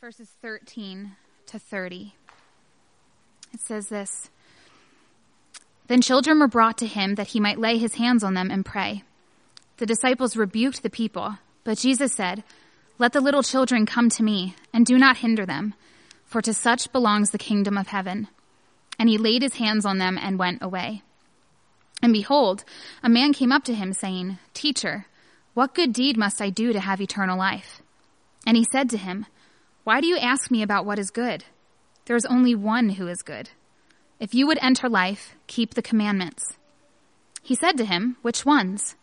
verses 13 to 30. It says this Then children were brought to him that he might lay his hands on them and pray. The disciples rebuked the people, but Jesus said, Let the little children come to me, and do not hinder them, for to such belongs the kingdom of heaven. And he laid his hands on them and went away. And behold, a man came up to him, saying, Teacher, what good deed must I do to have eternal life? And he said to him, Why do you ask me about what is good? There is only one who is good. If you would enter life, keep the commandments. He said to him, Which ones?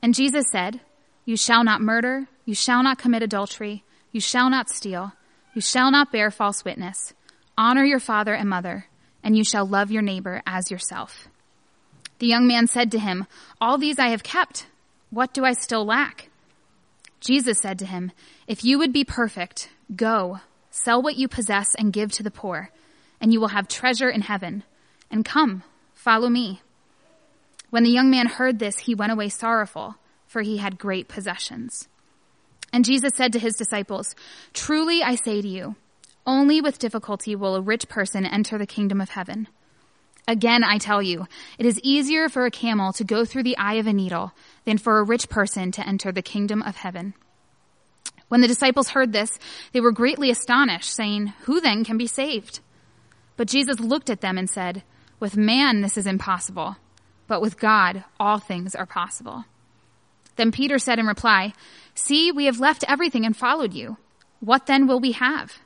And Jesus said, You shall not murder, you shall not commit adultery, you shall not steal, you shall not bear false witness, honor your father and mother, and you shall love your neighbor as yourself. The young man said to him, All these I have kept. What do I still lack? Jesus said to him, If you would be perfect, go, sell what you possess and give to the poor, and you will have treasure in heaven. And come, follow me. When the young man heard this, he went away sorrowful, for he had great possessions. And Jesus said to his disciples, Truly I say to you, only with difficulty will a rich person enter the kingdom of heaven. Again, I tell you, it is easier for a camel to go through the eye of a needle than for a rich person to enter the kingdom of heaven. When the disciples heard this, they were greatly astonished, saying, Who then can be saved? But Jesus looked at them and said, With man this is impossible, but with God all things are possible. Then Peter said in reply, See, we have left everything and followed you. What then will we have?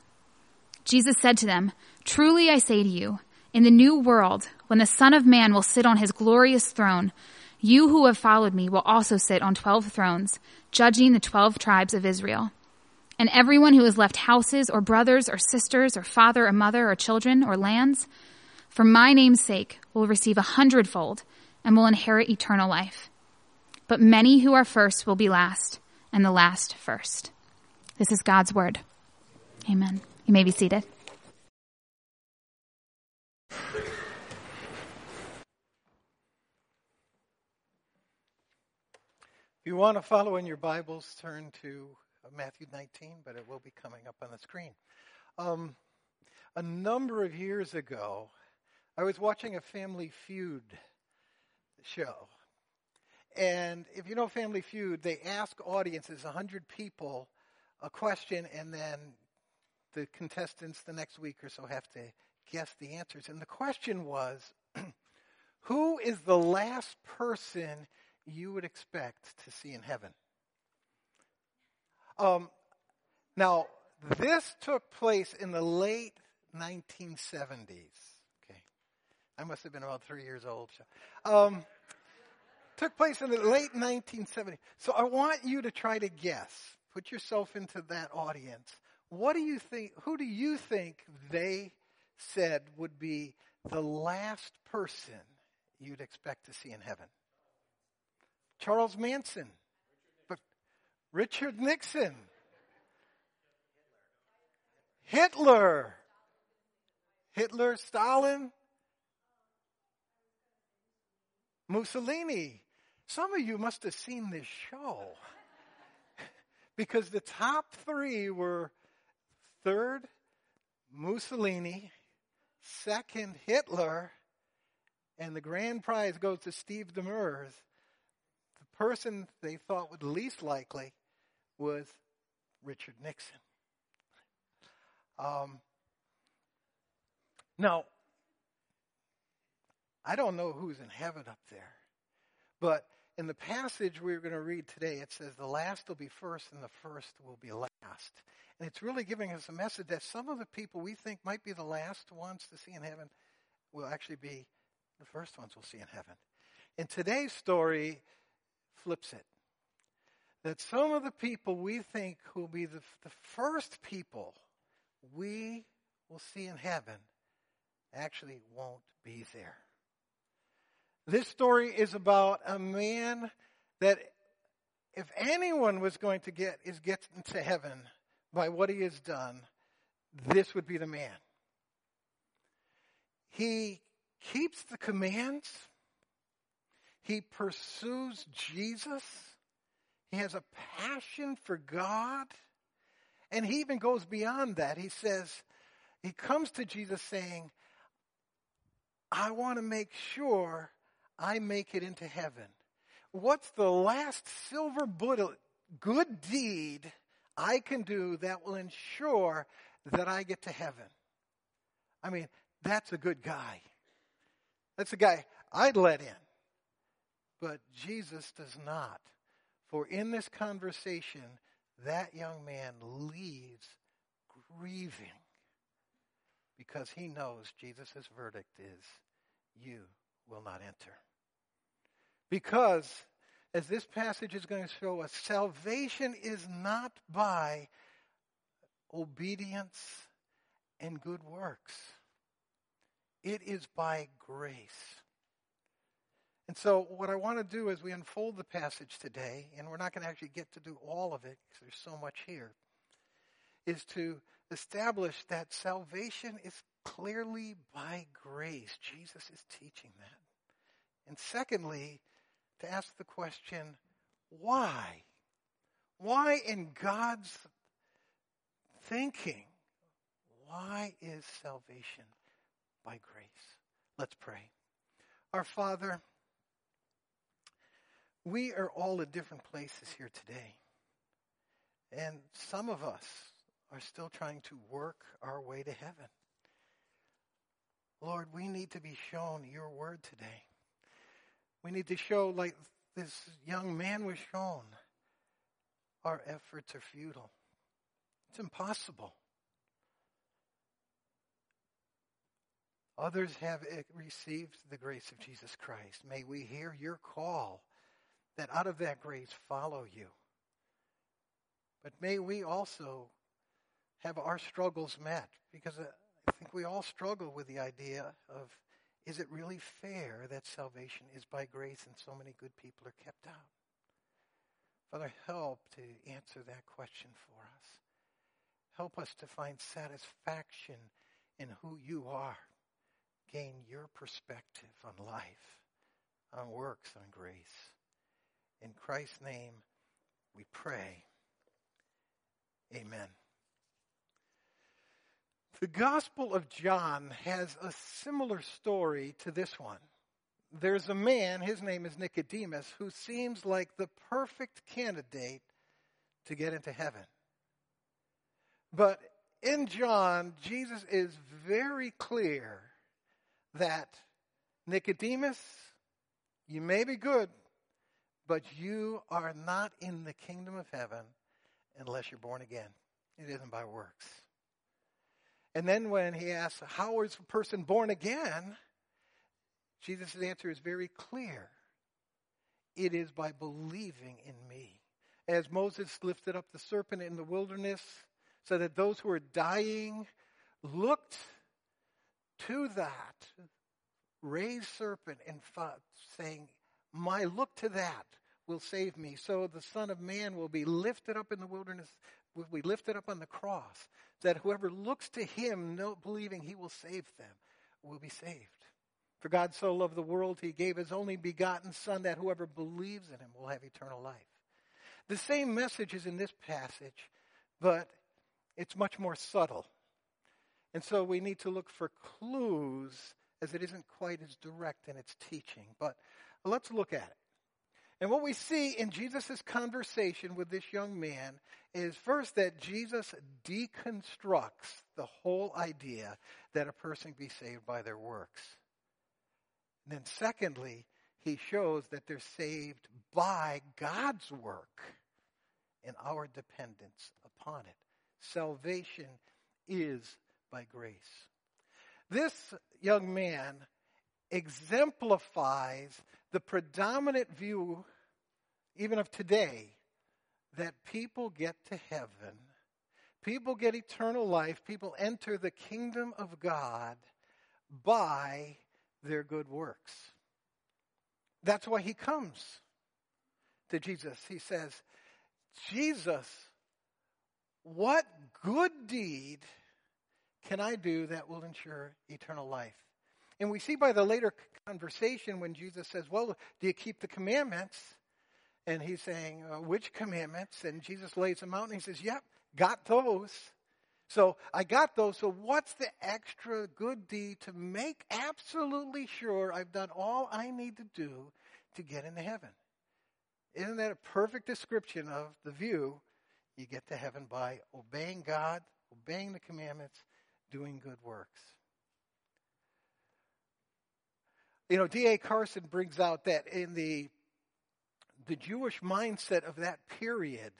Jesus said to them, Truly I say to you, in the new world, when the Son of Man will sit on his glorious throne, you who have followed me will also sit on twelve thrones, judging the twelve tribes of Israel. And everyone who has left houses or brothers or sisters or father or mother or children or lands, for my name's sake, will receive a hundredfold and will inherit eternal life. But many who are first will be last, and the last first. This is God's word. Amen. You may be seated. If you want to follow in your Bibles, turn to Matthew 19, but it will be coming up on the screen. Um, a number of years ago, I was watching a Family Feud show. And if you know Family Feud, they ask audiences, 100 people, a question, and then the contestants the next week or so have to guess the answers. And the question was Who is the last person you would expect to see in heaven? Um, now, this took place in the late 1970s. Okay. I must have been about three years old. Um, took place in the late 1970s. So I want you to try to guess. Put yourself into that audience. What do you think? Who do you think they said would be the last person you'd expect to see in heaven? Charles Manson. But Richard Nixon. Hitler. Hitler, Stalin. Mussolini. Some of you must have seen this show. because the top three were third, Mussolini, second, Hitler, and the grand prize goes to Steve Demers The person they thought would least likely was Richard Nixon. Um, now, I don't know who's in heaven up there, but in the passage we're going to read today, it says the last will be first and the first will be last. And it's really giving us a message that some of the people we think might be the last ones to see in heaven will actually be the first ones we'll see in heaven. And today's story, flips it. That some of the people we think will be the, the first people we will see in heaven actually won't be there. This story is about a man that if anyone was going to get is get into heaven by what he has done, this would be the man. He keeps the commands he pursues Jesus. He has a passion for God. And he even goes beyond that. He says, he comes to Jesus saying, I want to make sure I make it into heaven. What's the last silver bullet, good deed I can do that will ensure that I get to heaven? I mean, that's a good guy. That's a guy I'd let in. But Jesus does not. For in this conversation, that young man leaves grieving because he knows Jesus' verdict is, You will not enter. Because, as this passage is going to show us, salvation is not by obedience and good works, it is by grace. And so, what I want to do as we unfold the passage today, and we're not going to actually get to do all of it because there's so much here, is to establish that salvation is clearly by grace. Jesus is teaching that. And secondly, to ask the question, why? Why in God's thinking? Why is salvation by grace? Let's pray. Our Father, we are all at different places here today. And some of us are still trying to work our way to heaven. Lord, we need to be shown your word today. We need to show, like this young man was shown, our efforts are futile. It's impossible. Others have received the grace of Jesus Christ. May we hear your call that out of that grace follow you. But may we also have our struggles met because uh, I think we all struggle with the idea of is it really fair that salvation is by grace and so many good people are kept out? Father, help to answer that question for us. Help us to find satisfaction in who you are. Gain your perspective on life, on works, on grace. In Christ's name we pray. Amen. The Gospel of John has a similar story to this one. There's a man, his name is Nicodemus, who seems like the perfect candidate to get into heaven. But in John, Jesus is very clear that Nicodemus, you may be good, but you are not in the kingdom of heaven unless you're born again. It isn't by works. And then when he asks, How is a person born again? Jesus' answer is very clear. It is by believing in me. As Moses lifted up the serpent in the wilderness, so that those who were dying looked to that raised serpent and fought, saying, my look to that will save me. So the Son of Man will be lifted up in the wilderness, will be lifted up on the cross, that whoever looks to him, believing he will save them, will be saved. For God so loved the world, he gave his only begotten Son, that whoever believes in him will have eternal life. The same message is in this passage, but it's much more subtle. And so we need to look for clues as it isn't quite as direct in its teaching. But let's look at it. And what we see in Jesus' conversation with this young man is first that Jesus deconstructs the whole idea that a person be saved by their works. And then secondly, he shows that they're saved by God's work and our dependence upon it. Salvation is by grace. This young man exemplifies the predominant view, even of today, that people get to heaven, people get eternal life, people enter the kingdom of God by their good works. That's why he comes to Jesus. He says, Jesus, what good deed can I do that will ensure eternal life? And we see by the later conversation when Jesus says, Well, do you keep the commandments? And he's saying, uh, Which commandments? And Jesus lays them out and he says, Yep, got those. So I got those. So what's the extra good deed to make absolutely sure I've done all I need to do to get into heaven? Isn't that a perfect description of the view you get to heaven by obeying God, obeying the commandments, doing good works? You know, D.A. Carson brings out that in the the Jewish mindset of that period,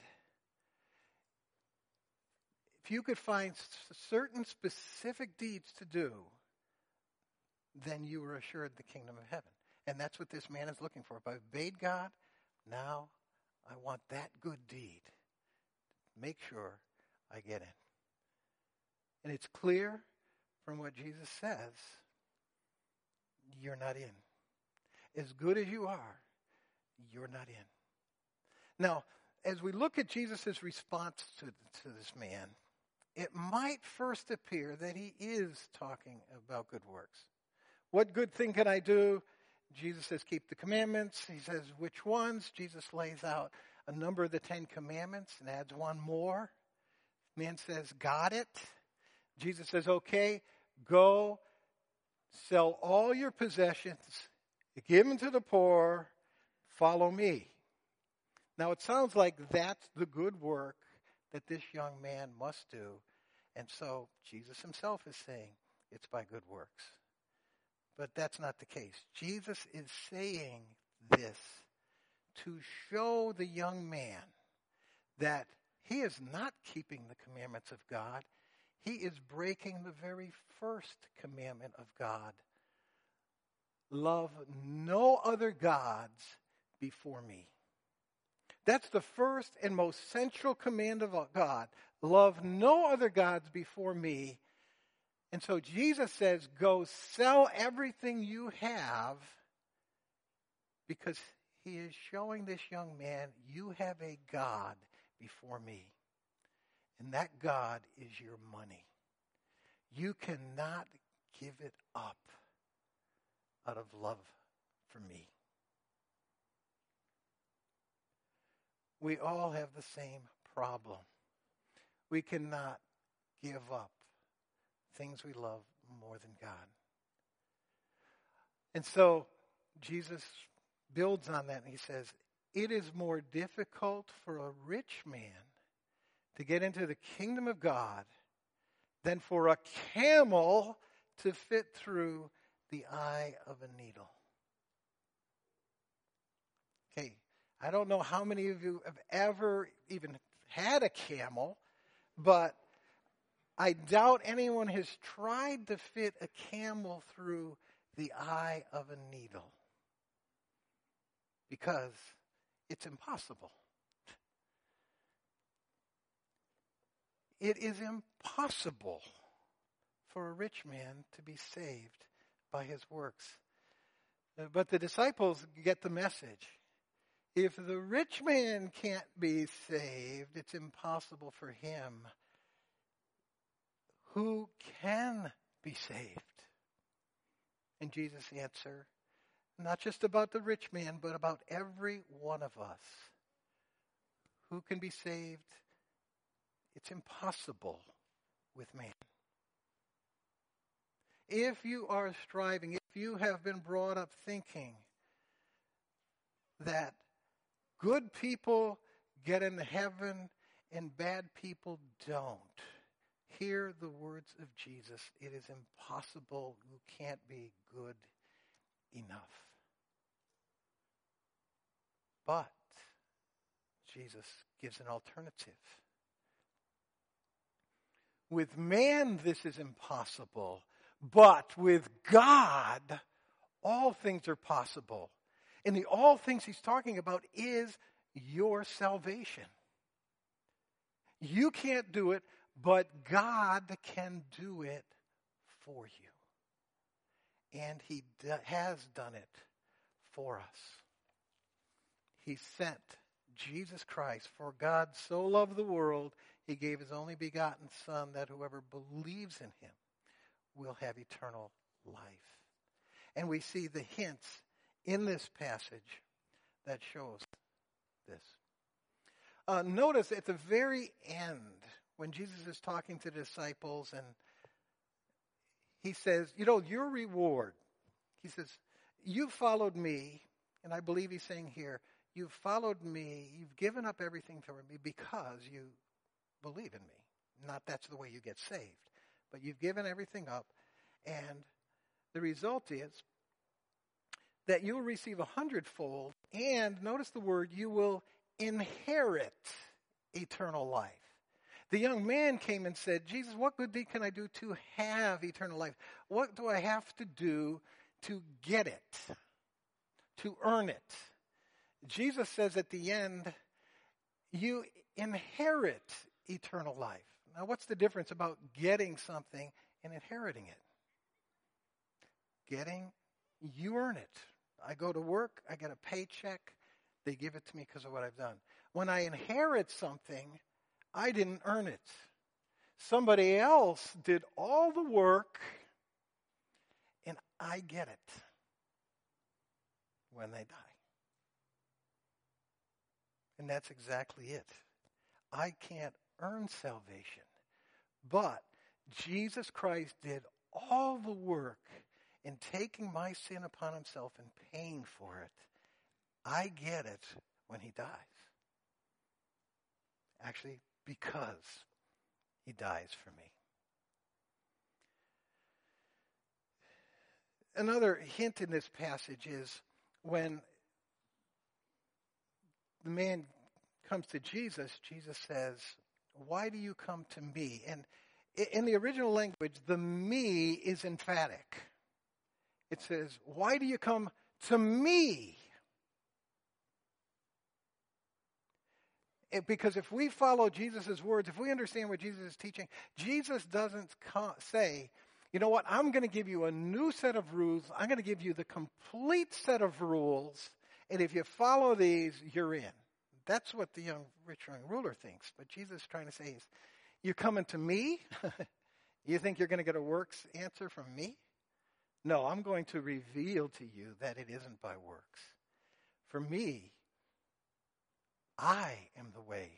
if you could find certain specific deeds to do, then you were assured the kingdom of heaven. And that's what this man is looking for. If I obeyed God, now I want that good deed. Make sure I get in. And it's clear from what Jesus says you're not in. As good as you are, you're not in. Now, as we look at Jesus' response to, to this man, it might first appear that he is talking about good works. What good thing can I do? Jesus says, keep the commandments. He says, which ones? Jesus lays out a number of the Ten Commandments and adds one more. Man says, got it. Jesus says, okay, go sell all your possessions, give them to the poor, follow me. Now it sounds like that's the good work that this young man must do. And so Jesus himself is saying it's by good works. But that's not the case. Jesus is saying this to show the young man that he is not keeping the commandments of God. He is breaking the very first commandment of God. Love no other gods before me. That's the first and most central command of God. Love no other gods before me. And so Jesus says, go sell everything you have because he is showing this young man, you have a God before me. And that God is your money. You cannot give it up out of love for me. we all have the same problem. We cannot give up things we love more than God. And so Jesus builds on that and he says, It is more difficult for a rich man to get into the kingdom of God than for a camel to fit through the eye of a needle. Okay, I don't know how many of you have ever even had a camel, but I doubt anyone has tried to fit a camel through the eye of a needle because it's impossible. It is impossible for a rich man to be saved by his works. Uh, but the disciples get the message. If the rich man can't be saved, it's impossible for him. Who can be saved? And Jesus' answer, not just about the rich man, but about every one of us. Who can be saved? It's impossible with man. If you are striving, if you have been brought up thinking that Good people get into heaven and bad people don't. Hear the words of Jesus. It is impossible. You can't be good enough. But Jesus gives an alternative. With man, this is impossible. But with God, all things are possible. And the all things he's talking about is your salvation. You can't do it, but God can do it for you. And he do, has done it for us. He sent Jesus Christ, for God so loved the world, he gave his only begotten Son, that whoever believes in him will have eternal life. And we see the hints in this passage that shows this. Uh, notice at the very end, when Jesus is talking to the disciples and he says, You know, your reward, he says, You followed me, and I believe he's saying here, You've followed me, you've given up everything for me because you believe in me. Not that's the way you get saved, but you've given everything up, and the result is that you'll receive a hundredfold, and notice the word, you will inherit eternal life. The young man came and said, Jesus, what good deed can I do to have eternal life? What do I have to do to get it, to earn it? Jesus says at the end, you inherit eternal life. Now, what's the difference about getting something and inheriting it? Getting, you earn it. I go to work, I get a paycheck, they give it to me because of what I've done. When I inherit something, I didn't earn it. Somebody else did all the work, and I get it when they die. And that's exactly it. I can't earn salvation, but Jesus Christ did all the work in taking my sin upon himself and paying for it. I get it when he dies. Actually, because he dies for me. Another hint in this passage is when the man comes to Jesus, Jesus says, Why do you come to me? And in the original language, the me is emphatic. It says, Why do you come to me? because if we follow Jesus' words, if we understand what Jesus is teaching, Jesus doesn't say, you know what, I'm going to give you a new set of rules. I'm going to give you the complete set of rules. And if you follow these, you're in. That's what the young rich young ruler thinks. But Jesus is trying to say is, you're coming to me? you think you're going to get a works answer from me? No, I'm going to reveal to you that it isn't by works. For me, I am the way,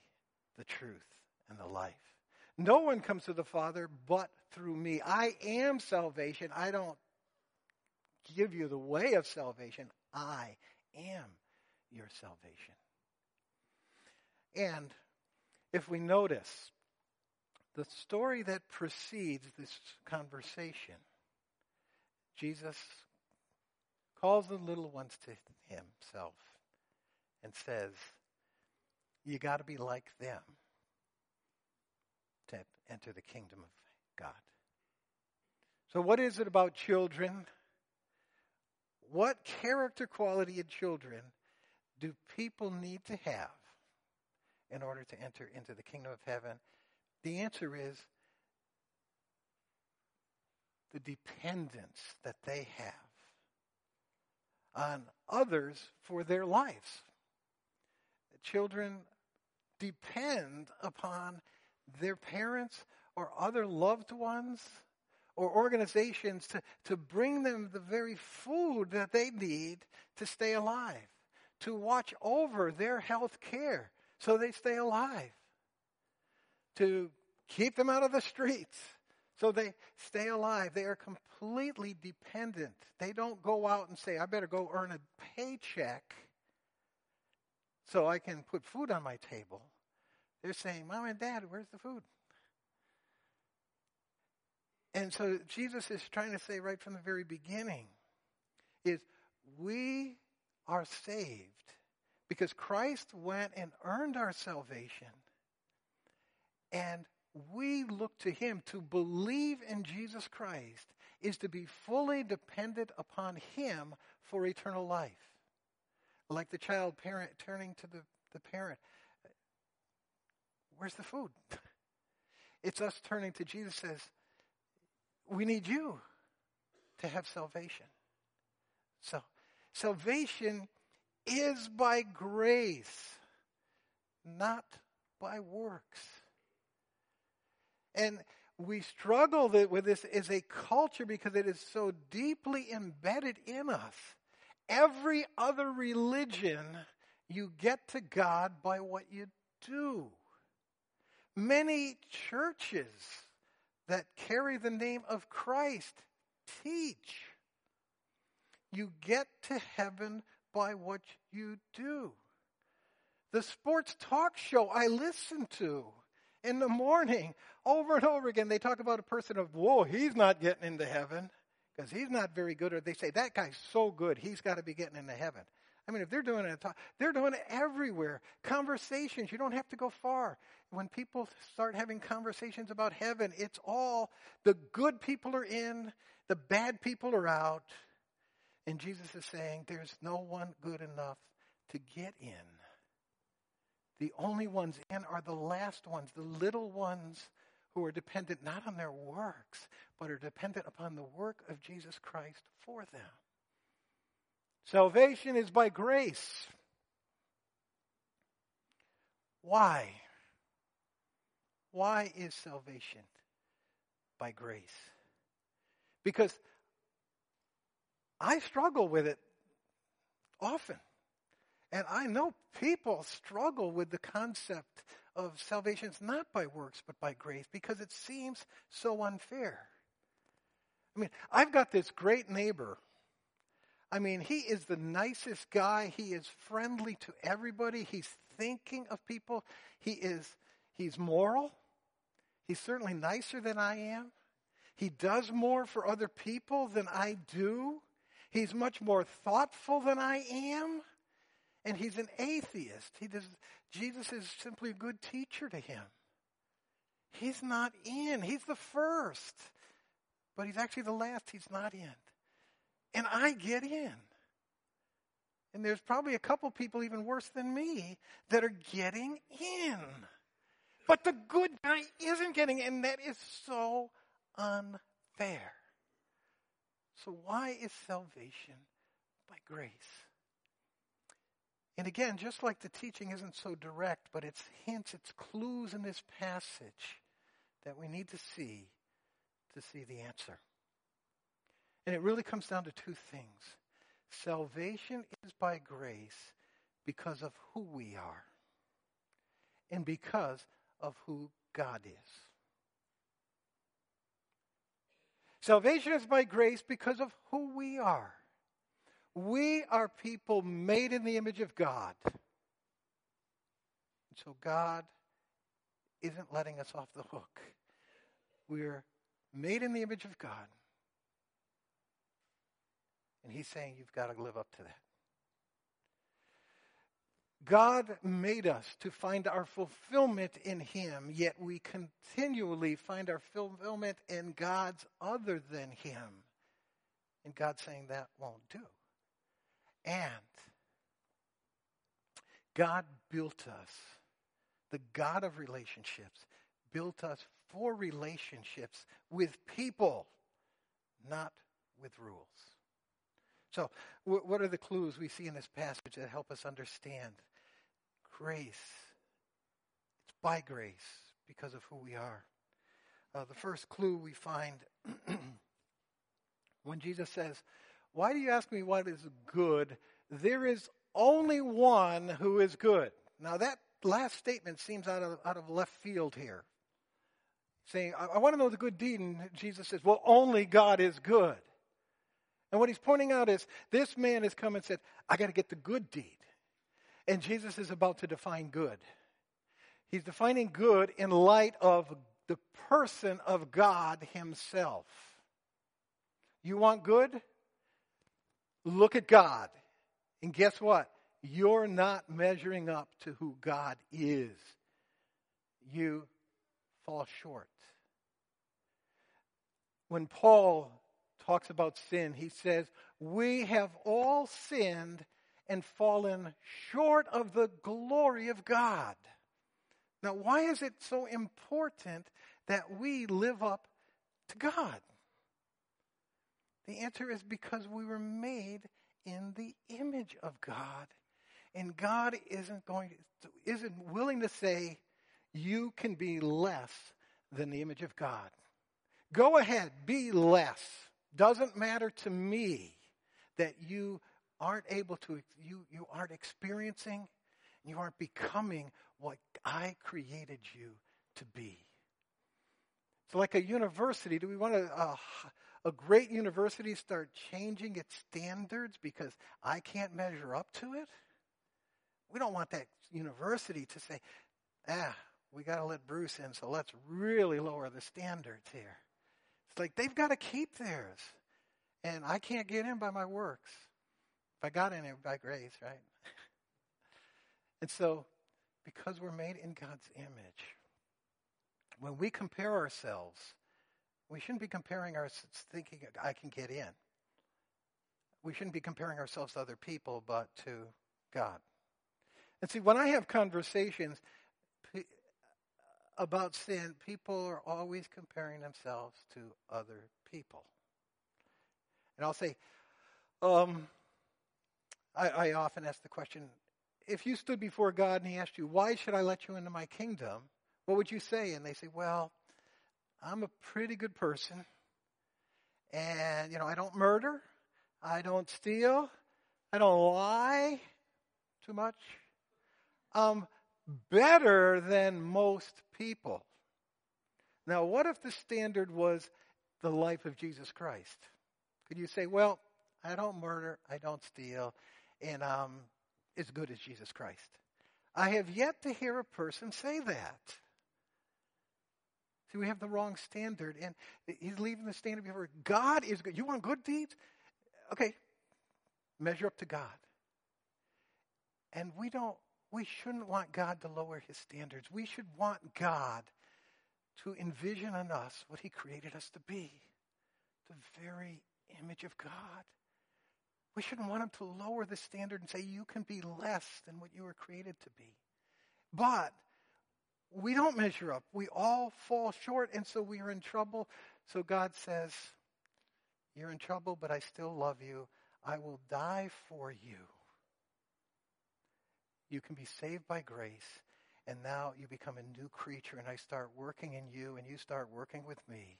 the truth, and the life. No one comes to the Father but through me. I am salvation. I don't give you the way of salvation. I am your salvation. And if we notice the story that precedes this conversation, Jesus calls the little ones to himself and says, you got to be like them to enter the kingdom of God. So, what is it about children? What character quality in children do people need to have in order to enter into the kingdom of heaven? The answer is the dependence that they have on others for their lives. Children depend upon their parents or other loved ones or organizations to, to bring them the very food that they need to stay alive, to watch over their health care so they stay alive, to keep them out of the streets so they stay alive. They are completely dependent. They don't go out and say, I better go earn a paycheck so I can put food on my table. They're saying, Mom and Dad, where's the food? And so Jesus is trying to say right from the very beginning is we are saved because Christ went and earned our salvation. And we look to him to believe in Jesus Christ is to be fully dependent upon him for eternal life. Like the child parent turning to the, the parent. Where's the food? It's us turning to Jesus says, we need you to have salvation. So, salvation is by grace, not by works. And we struggle with this as a culture because it is so deeply embedded in us. Every other religion, you get to God by what you do. Many churches that carry the name of Christ teach you get to heaven by what you do. The sports talk show I listen to in the morning, over and over again, they talk about a person of, whoa, he's not getting into heaven because he's not very good. Or they say, that guy's so good, he's got to be getting into heaven. I mean, if they're doing it, they're doing it everywhere. Conversations, you don't have to go far. When people start having conversations about heaven, it's all the good people are in, the bad people are out. And Jesus is saying, there's no one good enough to get in. The only ones in are the last ones, the little ones who are dependent not on their works, but are dependent upon the work of Jesus Christ for them. Salvation is by grace. Why? Why is salvation by grace? Because I struggle with it often. And I know people struggle with the concept of salvation it's not by works but by grace because it seems so unfair. I mean, I've got this great neighbor. I mean, he is the nicest guy. He is friendly to everybody. He's thinking of people. He is he's moral. He's certainly nicer than I am. He does more for other people than I do. He's much more thoughtful than I am and he's an atheist. He does, Jesus is simply a good teacher to him. He's not in. He's the first. But he's actually the last he's not in. And I get in. And there's probably a couple people even worse than me that are getting in. But the good guy isn't getting in. And that is so unfair. So why is salvation by grace? And again, just like the teaching isn't so direct, but it's hints, it's clues in this passage that we need to see to see the answer. And it really comes down to two things. Salvation is by grace because of who we are and because of who God is. Salvation is by grace because of who we are. We are people made in the image of God. And so God isn't letting us off the hook. We're made in the image of God. And He's saying you've got to live up to that. God made us to find our fulfillment in Him, yet we continually find our fulfillment in God's other than Him. And God's saying that won't do. And God built us, the God of relationships, built us for relationships with people, not with rules. So, what are the clues we see in this passage that help us understand grace? It's by grace because of who we are. Uh, the first clue we find when Jesus says, why do you ask me what is good? There is only one who is good. Now, that last statement seems out of, out of left field here. Saying, I, I want to know the good deed. And Jesus says, Well, only God is good. And what he's pointing out is this man has come and said, I got to get the good deed. And Jesus is about to define good. He's defining good in light of the person of God himself. You want good? look at God. And guess what? You're not measuring up to who God is. You fall short. When Paul talks about sin, he says, We have all sinned and fallen short of the glory of God. Now, why is it so important that we live up to God? The answer is because we were made in the image of God. And God isn't going to, isn't willing to say you can be less than the image of God. Go ahead, be less. Doesn't matter to me that you aren't able to you you aren't experiencing you aren't becoming what I created you to be. It's like a university. Do we want a, a, a great university start changing its standards because I can't measure up to it? We don't want that university to say, ah, we got to let Bruce in, so let's really lower the standards here. It's like they've got to keep theirs. And I can't get in by my works. Got in it by grace, right? and so, because we're made in God's image, when we compare ourselves, we shouldn't be comparing ourselves thinking I can get in. We shouldn't be comparing ourselves to other people, but to God. And see, when I have conversations about sin, people are always comparing themselves to other people. And I'll say, um, I, I often ask the question if you stood before God and He asked you, Why should I let you into my kingdom? What would you say? And they say, Well, I'm a pretty good person. And, you know, I don't murder. I don't steal. I don't lie too much. I'm better than most people. Now, what if the standard was the life of Jesus Christ? Could you say, well, I don't murder, I don't steal, and I'm as good as Jesus Christ? I have yet to hear a person say that. See, we have the wrong standard, and he's leaving the standard before God is good. You want good deeds? Okay, measure up to God. And we don't, we shouldn't want God to lower his standards. We should want God to envision in us what he created us to be the very image of God. We shouldn't want him to lower the standard and say, you can be less than what you were created to be. But we don't measure up. We all fall short, and so we are in trouble. So God says, You're in trouble, but I still love you. I will die for you. You can be saved by grace, and now you become a new creature, and I start working in you, and you start working with me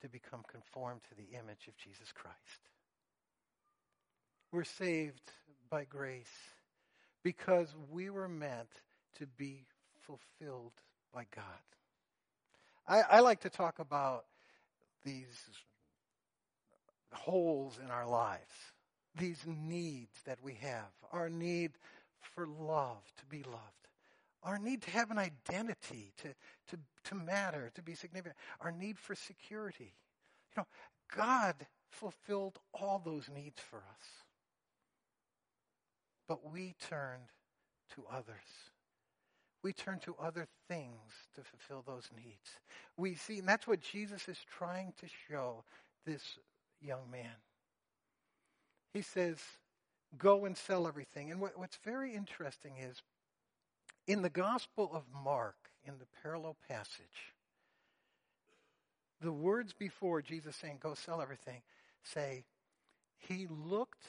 to become conformed to the image of Jesus Christ. We're saved by grace because we were meant to be fulfilled by God. I, I like to talk about these holes in our lives, these needs that we have, our need for love, to be loved, our need to have an identity, to, to, to matter, to be significant, our need for security. You know, God fulfilled all those needs for us. But we turned to others. We turn to other things to fulfill those needs. We see, and that's what Jesus is trying to show this young man. He says, Go and sell everything. And what, what's very interesting is in the Gospel of Mark, in the parallel passage, the words before Jesus saying, Go sell everything, say, He looked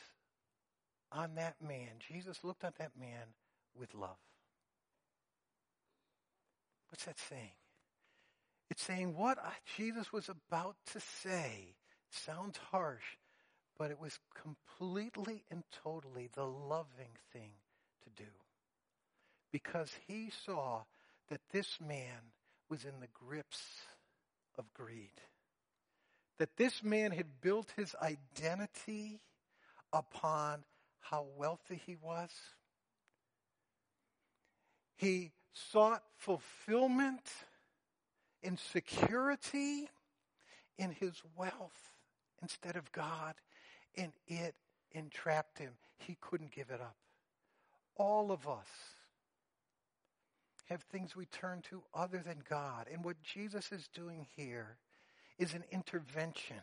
on that man, Jesus looked on that man with love. What's that saying? It's saying what Jesus was about to say sounds harsh, but it was completely and totally the loving thing to do. Because he saw that this man was in the grips of greed. That this man had built his identity upon how wealthy he was. He sought fulfillment and security in his wealth instead of God and it entrapped him. He couldn't give it up. All of us have things we turn to other than God. And what Jesus is doing here is an intervention,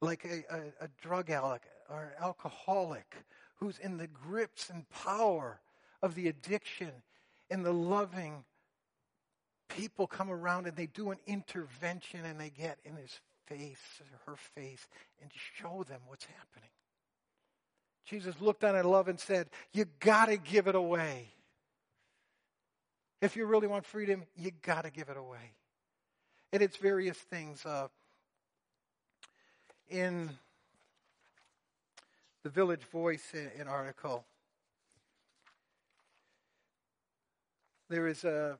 like a, a, a drug addict or an alcoholic who's in the grips and power of the addiction and the loving people come around and they do an intervention and they get in his face her face and show them what's happening. Jesus looked on in love and said, You got to give it away. If you really want freedom, you got to give it away. And it's various things. Uh, in the Village Voice an article, there is a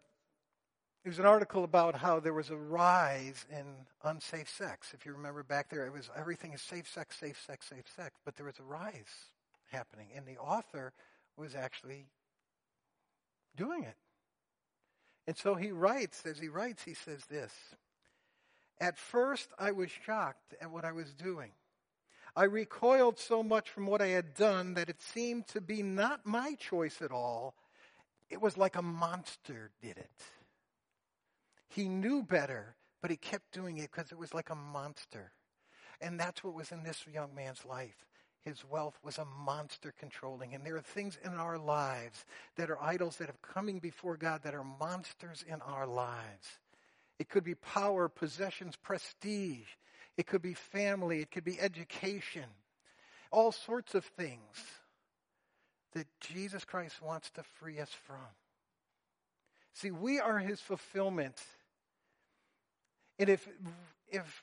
There's an article about how there was a rise in unsafe sex. If you remember back there, it was everything is safe sex, safe sex, safe sex. But there was a rise happening, and the author was actually doing it. And so he writes, as he writes, he says this At first, I was shocked at what I was doing. I recoiled so much from what I had done that it seemed to be not my choice at all. It was like a monster did it. He knew better, but he kept doing it because it was like a monster. And that's what was in this young man's life. His wealth was a monster controlling. And there are things in our lives that are idols that are coming before God that are monsters in our lives. It could be power, possessions, prestige. It could be family. It could be education. All sorts of things that Jesus Christ wants to free us from. See, we are his fulfillment. And if, if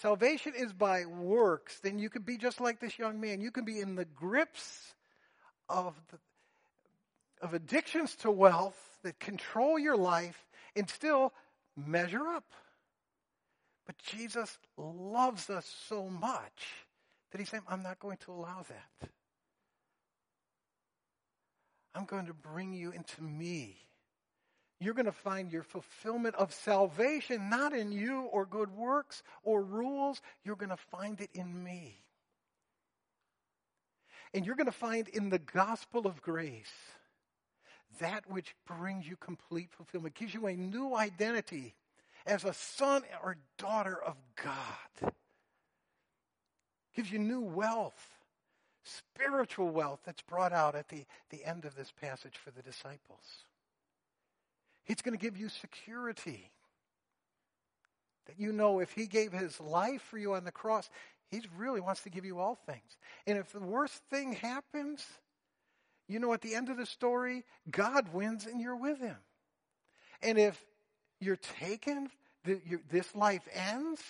salvation is by works, then you could be just like this young man. You can be in the grips of, the, of addictions to wealth that control your life and still measure up. But Jesus loves us so much that he's saying, I'm not going to allow that. I'm going to bring you into me. You're going to find your fulfillment of salvation not in you or good works or rules. You're going to find it in me. And you're going to find in the gospel of grace that which brings you complete fulfillment, gives you a new identity as a son or daughter of God, gives you new wealth spiritual wealth that's brought out at the, the end of this passage for the disciples. He's going to give you security. That you know if he gave his life for you on the cross, he really wants to give you all things. And if the worst thing happens, you know at the end of the story, God wins and you're with him. And if you're taken, the, this life ends,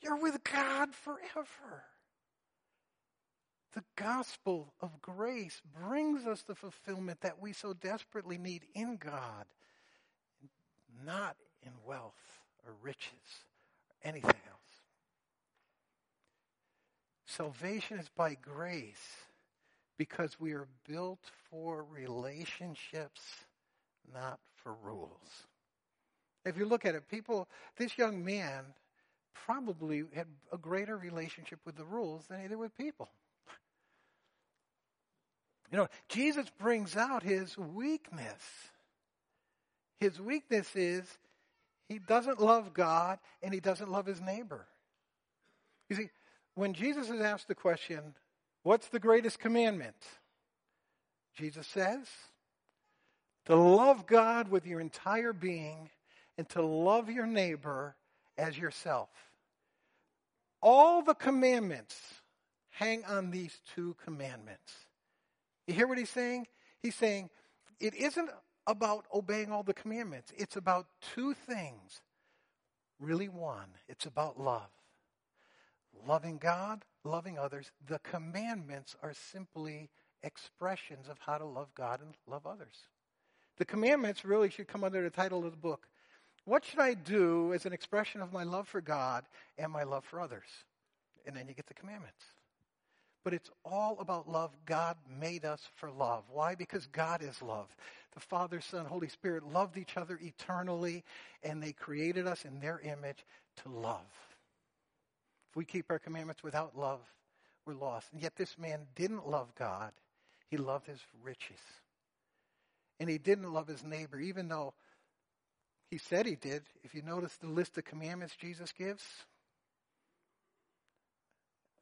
you're with God forever. The gospel of grace brings us the fulfillment that we so desperately need in God, not in wealth or riches or anything else. Salvation is by grace because we are built for relationships, not for rules. If you look at it, people, this young man probably had a greater relationship with the rules than he did with people. You know, Jesus brings out his weakness. His weakness is he doesn't love God and he doesn't love his neighbor. You see, when Jesus is asked the question, What's the greatest commandment? Jesus says, To love God with your entire being and to love your neighbor as yourself. All the commandments hang on these two commandments. You hear what he's saying? He's saying it isn't about obeying all the commandments, it's about two things. Really, one. It's about love. Loving God, loving others. The commandments are simply expressions of how to love God and love others. The commandments really should come under the title of the book. What should I do as an expression of my love for God and my love for others? And then you get the commandments but it's all about love. God made us for love. Why? Because God is love. The Father, Son, Holy Spirit loved each other eternally, and they created us in their image to love. If we keep our commandments without love, we're lost. And yet this man didn't love God. He loved his riches. And he didn't love his neighbor, even though he said he did. If you notice the list of commandments Jesus gives,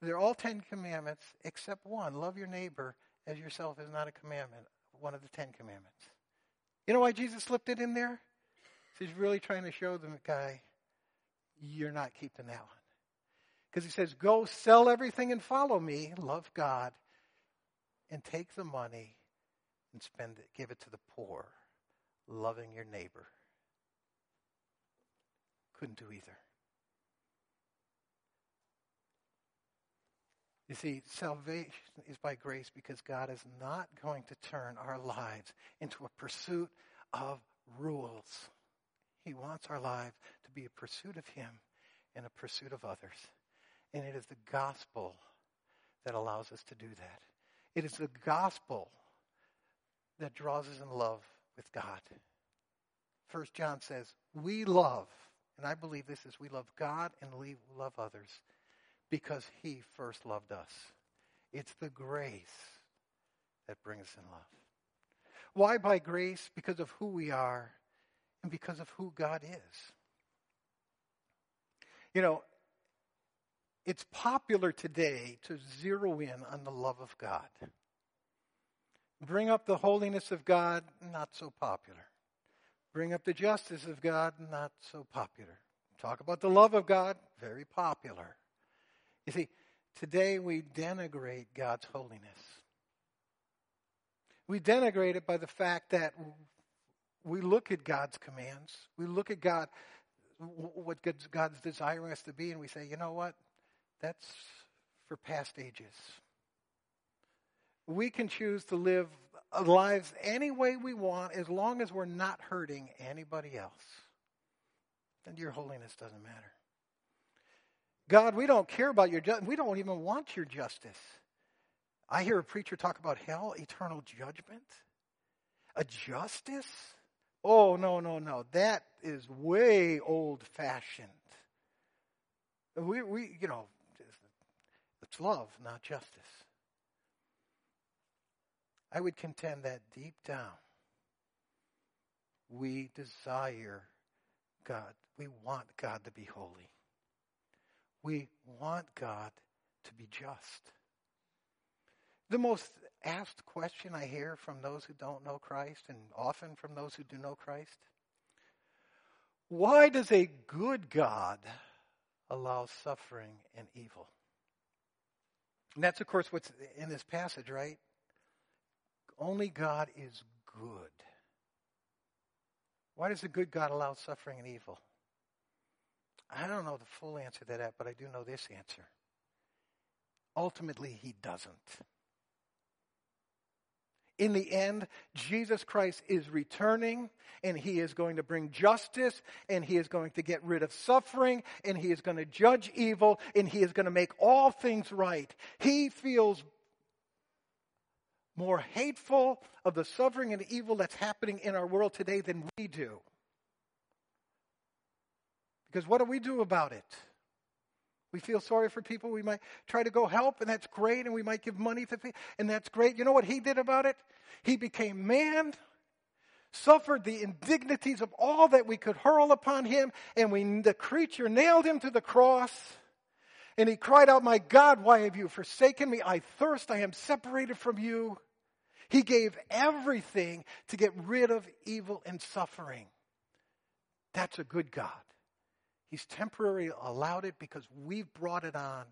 they're all Ten Commandments except one. Love your neighbor as yourself is not a commandment, one of the Ten Commandments. You know why Jesus slipped it in there? He's really trying to show the guy, you're not keeping that one. Because he says, go sell everything and follow me, love God, and take the money and spend it, give it to the poor, loving your neighbor. Couldn't do either. You see, salvation is by grace because God is not going to turn our lives into a pursuit of rules. He wants our lives to be a pursuit of Him and a pursuit of others. And it is the gospel that allows us to do that. It is the gospel that draws us in love with God. First John says, we love, and I believe this is we love God and we love others because he first loved us. It's the grace that brings in love. Why by grace? Because of who we are and because of who God is. You know, it's popular today to zero in on the love of God. Bring up the holiness of God, not so popular. Bring up the justice of God, not so popular. Talk about the love of God, very popular. You see, today we denigrate God's holiness. We denigrate it by the fact that we look at God's commands, we look at God, what God's desiring us to be, and we say, you know what? That's for past ages. We can choose to live lives any way we want as long as we're not hurting anybody else. Then your holiness doesn't matter. God, we don't care about your justice. We don't even want your justice. I hear a preacher talk about hell, eternal judgment, a justice. Oh, no, no, no. That is way old fashioned. We, we, you know, it's love, not justice. I would contend that deep down, we desire God. We want God to be holy. We want God to be just. The most asked question I hear from those who don't know Christ, and often from those who do know Christ why does a good God allow suffering and evil? And that's, of course, what's in this passage, right? Only God is good. Why does a good God allow suffering and evil? I don't know the full answer to that, but I do know this answer. Ultimately, he doesn't. In the end, Jesus Christ is returning and he is going to bring justice and he is going to get rid of suffering and he is going to judge evil and he is going to make all things right. He feels more hateful of the suffering and evil that's happening in our world today than we do. Because what do we do about it? We feel sorry for people. We might try to go help, and that's great, and we might give money to people, and that's great. You know what he did about it? He became man, suffered the indignities of all that we could hurl upon him, and we, the creature nailed him to the cross. And he cried out, My God, why have you forsaken me? I thirst, I am separated from you. He gave everything to get rid of evil and suffering. That's a good God. He's temporarily allowed it because we've brought it on.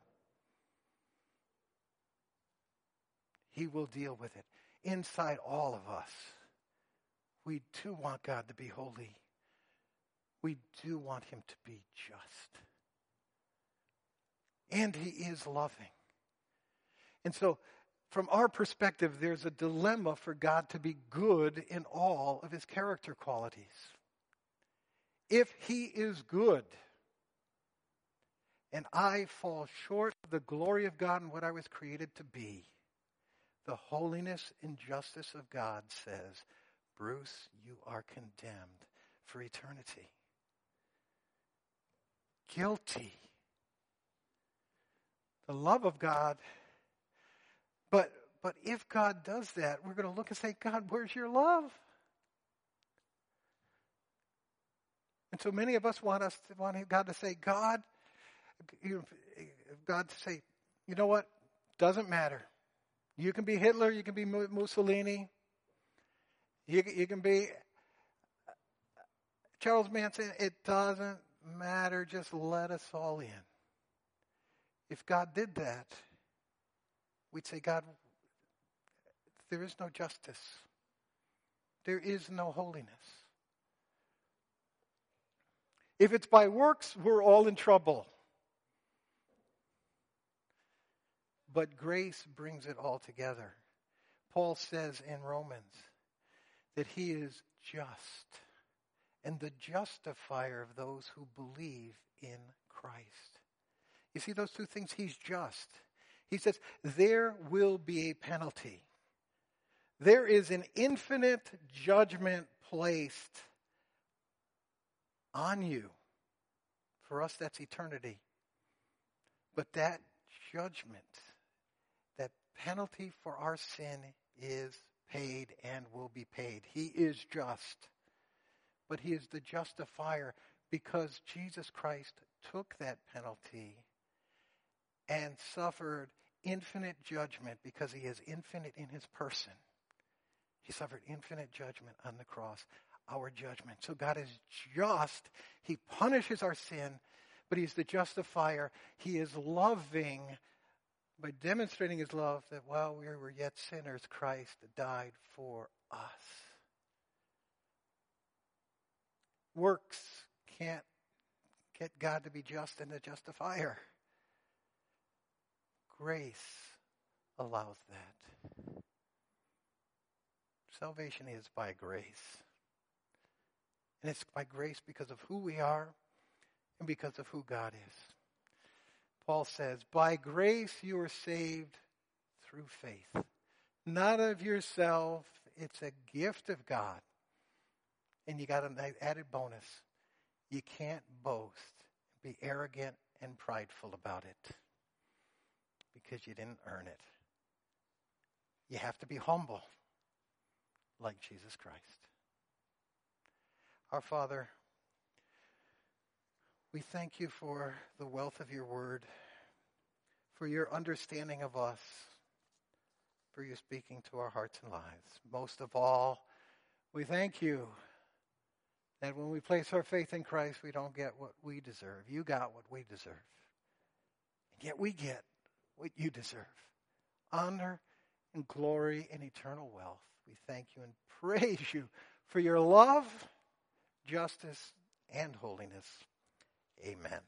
He will deal with it. Inside all of us, we do want God to be holy. We do want Him to be just. And He is loving. And so from our perspective, there's a dilemma for God to be good in all of his character qualities. If he is good, and I fall short of the glory of God and what I was created to be, the holiness and justice of God says, Bruce, you are condemned for eternity. Guilty. The love of God but, but if God does that, we're going to look and say, God, where's your love? And so many of us want us to want God to say, God, God to say, you know what? Doesn't matter. You can be Hitler, you can be Mussolini, you, you can be Charles Manson. It doesn't matter. Just let us all in. If God did that, we'd say, God, there is no justice. There is no holiness. If it's by works, we're all in trouble. But grace brings it all together. Paul says in Romans that he is just and the justifier of those who believe in Christ. You see those two things? He's just. He says, there will be a penalty. There is an infinite judgment placed on you. For us, that's eternity. But that judgment, that penalty for our sin is paid and will be paid. He is just. But he is the justifier because Jesus Christ took that penalty and suffered infinite judgment because he is infinite in his person. He suffered infinite judgment on the cross, our judgment. So God is just. He punishes our sin, but he's the justifier. He is loving by demonstrating his love that while we were yet sinners, Christ died for us. Works can't get God to be just and the justifier. Grace allows that. Salvation is by grace. And it's by grace because of who we are and because of who God is. Paul says, By grace you are saved through faith. Not of yourself, it's a gift of God. And you got an added bonus. You can't boast, be arrogant and prideful about it because you didn't earn it. You have to be humble like Jesus Christ. Our Father, we thank you for the wealth of your word, for your understanding of us, for your speaking to our hearts and lives. Most of all, we thank you that when we place our faith in Christ, we don't get what we deserve. You got what we deserve. And yet we get what you deserve honor and glory and eternal wealth. We thank you and praise you for your love, justice, and holiness. Amen.